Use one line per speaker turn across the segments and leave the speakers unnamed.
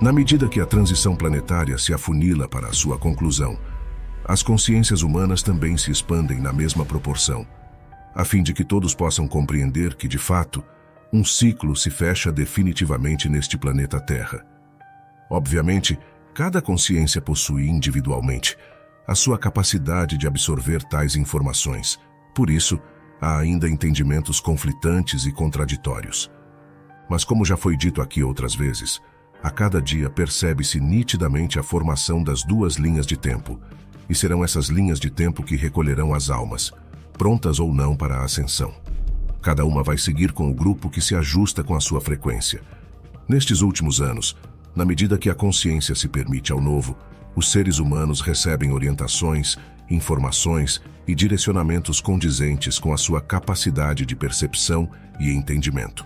Na medida que a transição planetária se afunila para a sua conclusão, as consciências humanas também se expandem na mesma proporção, a fim de que todos possam compreender que, de fato, um ciclo se fecha definitivamente neste planeta Terra. Obviamente, cada consciência possui individualmente a sua capacidade de absorver tais informações. Por isso, há ainda entendimentos conflitantes e contraditórios. Mas como já foi dito aqui outras vezes, a cada dia percebe-se nitidamente a formação das duas linhas de tempo, e serão essas linhas de tempo que recolherão as almas, prontas ou não para a ascensão. Cada uma vai seguir com o grupo que se ajusta com a sua frequência. Nestes últimos anos, na medida que a consciência se permite ao novo, os seres humanos recebem orientações, informações e direcionamentos condizentes com a sua capacidade de percepção e entendimento.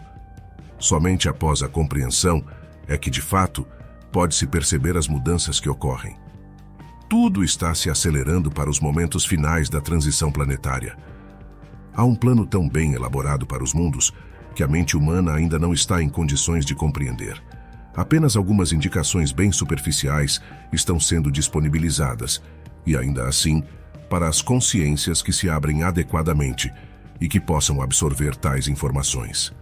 Somente após a compreensão é que, de fato, pode-se perceber as mudanças que ocorrem. Tudo está se acelerando para os momentos finais da transição planetária. Há um plano tão bem elaborado para os mundos que a mente humana ainda não está em condições de compreender. Apenas algumas indicações bem superficiais estão sendo disponibilizadas, e ainda assim, para as consciências que se abrem adequadamente e que possam absorver tais informações.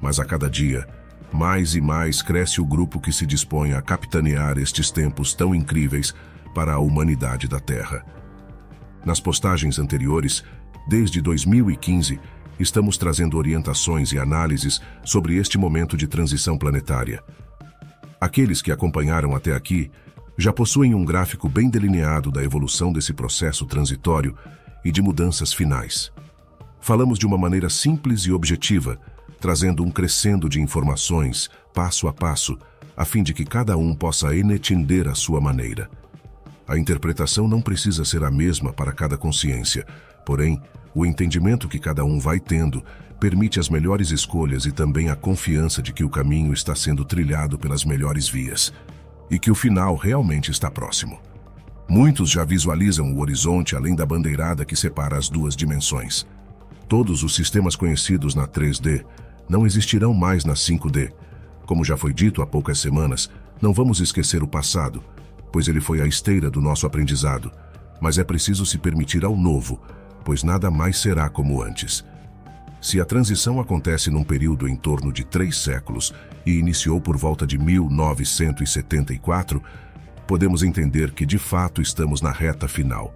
Mas a cada dia, mais e mais cresce o grupo que se dispõe a capitanear estes tempos tão incríveis para a humanidade da Terra. Nas postagens anteriores, desde 2015, estamos trazendo orientações e análises sobre este momento de transição planetária. Aqueles que acompanharam até aqui já possuem um gráfico bem delineado da evolução desse processo transitório e de mudanças finais. Falamos de uma maneira simples e objetiva, trazendo um crescendo de informações, passo a passo, a fim de que cada um possa entender a sua maneira. A interpretação não precisa ser a mesma para cada consciência, porém, o entendimento que cada um vai tendo permite as melhores escolhas e também a confiança de que o caminho está sendo trilhado pelas melhores vias e que o final realmente está próximo. Muitos já visualizam o horizonte além da bandeirada que separa as duas dimensões. Todos os sistemas conhecidos na 3D não existirão mais na 5D. Como já foi dito há poucas semanas, não vamos esquecer o passado, pois ele foi a esteira do nosso aprendizado, mas é preciso se permitir ao novo, pois nada mais será como antes. Se a transição acontece num período em torno de três séculos e iniciou por volta de 1974, podemos entender que de fato estamos na reta final.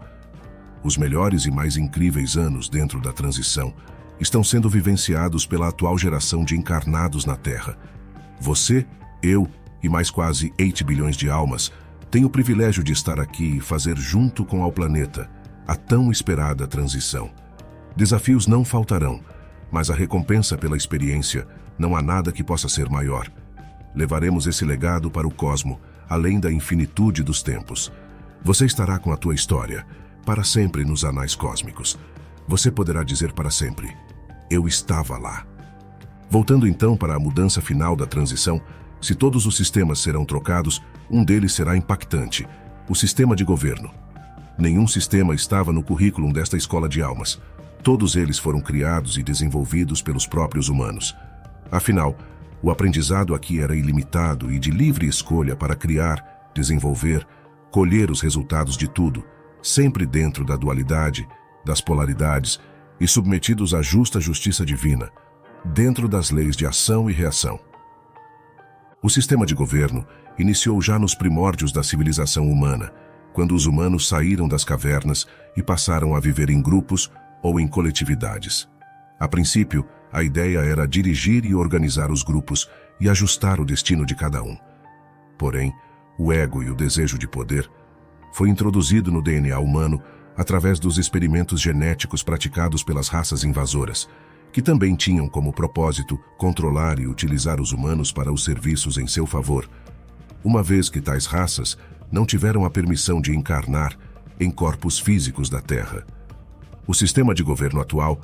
Os melhores e mais incríveis anos dentro da transição estão sendo vivenciados pela atual geração de encarnados na Terra. Você, eu e mais quase 8 bilhões de almas têm o privilégio de estar aqui e fazer junto com ao planeta a tão esperada transição. Desafios não faltarão, mas a recompensa pela experiência não há nada que possa ser maior. Levaremos esse legado para o cosmo, além da infinitude dos tempos. Você estará com a tua história, para sempre nos anais cósmicos. Você poderá dizer para sempre: Eu estava lá. Voltando então para a mudança final da transição, se todos os sistemas serão trocados, um deles será impactante: o sistema de governo. Nenhum sistema estava no currículo desta escola de almas. Todos eles foram criados e desenvolvidos pelos próprios humanos. Afinal, o aprendizado aqui era ilimitado e de livre escolha para criar, desenvolver, colher os resultados de tudo, sempre dentro da dualidade, das polaridades e submetidos à justa justiça divina, dentro das leis de ação e reação. O sistema de governo iniciou já nos primórdios da civilização humana, quando os humanos saíram das cavernas e passaram a viver em grupos ou em coletividades. A princípio, a ideia era dirigir e organizar os grupos e ajustar o destino de cada um. Porém, o ego e o desejo de poder foi introduzido no DNA humano através dos experimentos genéticos praticados pelas raças invasoras, que também tinham como propósito controlar e utilizar os humanos para os serviços em seu favor, uma vez que tais raças não tiveram a permissão de encarnar em corpos físicos da Terra. O sistema de governo atual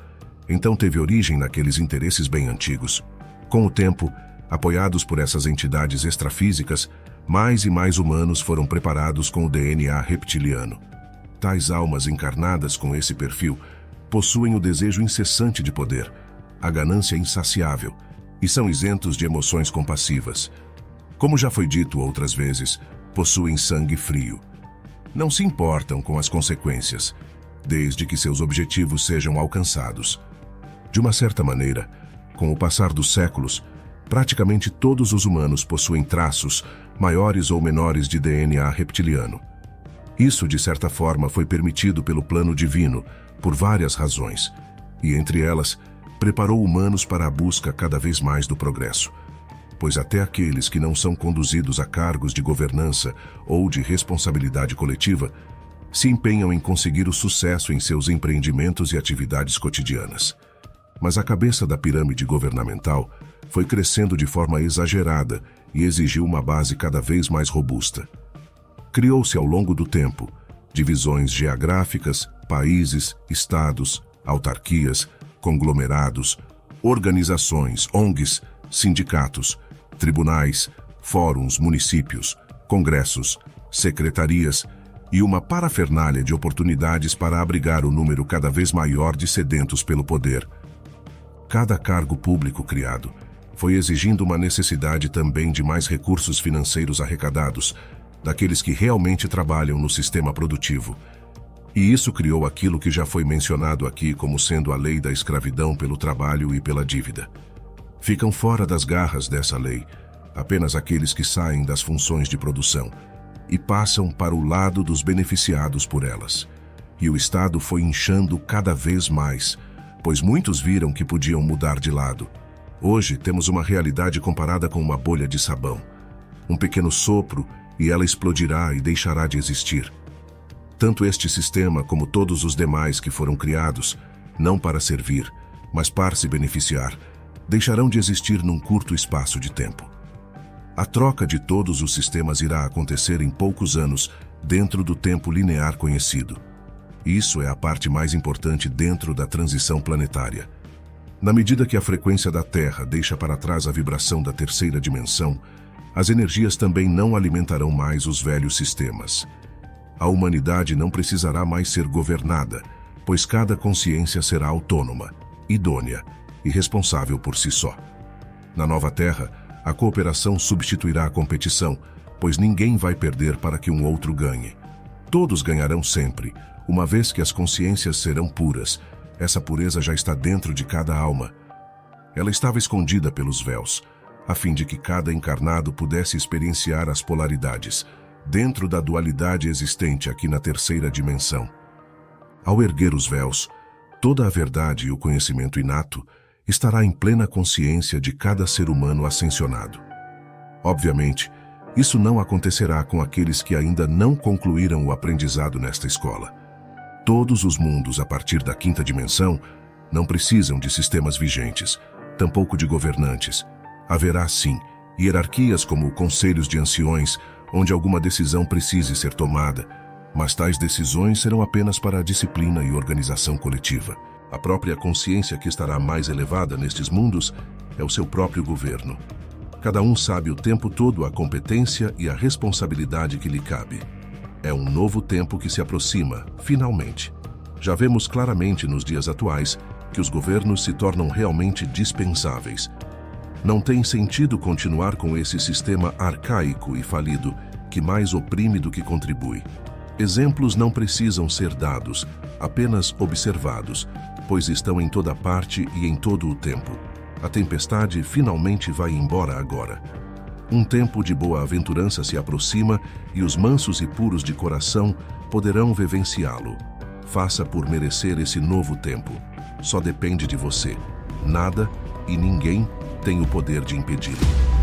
então teve origem naqueles interesses bem antigos. Com o tempo, apoiados por essas entidades extrafísicas, mais e mais humanos foram preparados com o DNA reptiliano. Tais almas encarnadas com esse perfil possuem o desejo incessante de poder, a ganância insaciável e são isentos de emoções compassivas. Como já foi dito outras vezes, possuem sangue frio. Não se importam com as consequências, desde que seus objetivos sejam alcançados. De uma certa maneira, com o passar dos séculos, praticamente todos os humanos possuem traços, maiores ou menores, de DNA reptiliano. Isso, de certa forma, foi permitido pelo plano divino, por várias razões, e entre elas, preparou humanos para a busca cada vez mais do progresso. Pois até aqueles que não são conduzidos a cargos de governança ou de responsabilidade coletiva se empenham em conseguir o sucesso em seus empreendimentos e atividades cotidianas. Mas a cabeça da pirâmide governamental foi crescendo de forma exagerada e exigiu uma base cada vez mais robusta. Criou-se ao longo do tempo divisões geográficas, países, estados, autarquias, conglomerados, organizações, ONGs, sindicatos, tribunais, fóruns, municípios, congressos, secretarias e uma parafernália de oportunidades para abrigar o número cada vez maior de sedentos pelo poder. Cada cargo público criado foi exigindo uma necessidade também de mais recursos financeiros arrecadados, daqueles que realmente trabalham no sistema produtivo. E isso criou aquilo que já foi mencionado aqui como sendo a lei da escravidão pelo trabalho e pela dívida. Ficam fora das garras dessa lei apenas aqueles que saem das funções de produção e passam para o lado dos beneficiados por elas. E o Estado foi inchando cada vez mais, pois muitos viram que podiam mudar de lado Hoje temos uma realidade comparada com uma bolha de sabão. Um pequeno sopro e ela explodirá e deixará de existir. Tanto este sistema como todos os demais que foram criados, não para servir, mas para se beneficiar, deixarão de existir num curto espaço de tempo. A troca de todos os sistemas irá acontecer em poucos anos, dentro do tempo linear conhecido. Isso é a parte mais importante dentro da transição planetária. Na medida que a frequência da Terra deixa para trás a vibração da terceira dimensão, as energias também não alimentarão mais os velhos sistemas. A humanidade não precisará mais ser governada, pois cada consciência será autônoma, idônea e responsável por si só. Na nova Terra, a cooperação substituirá a competição, pois ninguém vai perder para que um outro ganhe. Todos ganharão sempre, uma vez que as consciências serão puras essa pureza já está dentro de cada alma. Ela estava escondida pelos véus, a fim de que cada encarnado pudesse experienciar as polaridades, dentro da dualidade existente aqui na terceira dimensão. Ao erguer os véus, toda a verdade e o conhecimento inato estará em plena consciência de cada ser humano ascensionado. Obviamente, isso não acontecerá com aqueles que ainda não concluíram o aprendizado nesta escola. Todos os mundos a partir da quinta dimensão não precisam de sistemas vigentes, tampouco de governantes. Haverá, sim, hierarquias como conselhos de anciões, onde alguma decisão precise ser tomada, mas tais decisões serão apenas para a disciplina e organização coletiva. A própria consciência que estará mais elevada nestes mundos é o seu próprio governo. Cada um sabe o tempo todo a competência e a responsabilidade que lhe cabe. É um novo tempo que se aproxima, finalmente. Já vemos claramente nos dias atuais que os governos se tornam realmente dispensáveis. Não tem sentido continuar com esse sistema arcaico e falido que mais oprime do que contribui. Exemplos não precisam ser dados, apenas observados, pois estão em toda parte e em todo o tempo. A tempestade finalmente vai embora agora. Um tempo de boa aventurança se aproxima e os mansos e puros de coração poderão vivenciá-lo. Faça por merecer esse novo tempo. Só depende de você. Nada e ninguém tem o poder de impedi-lo.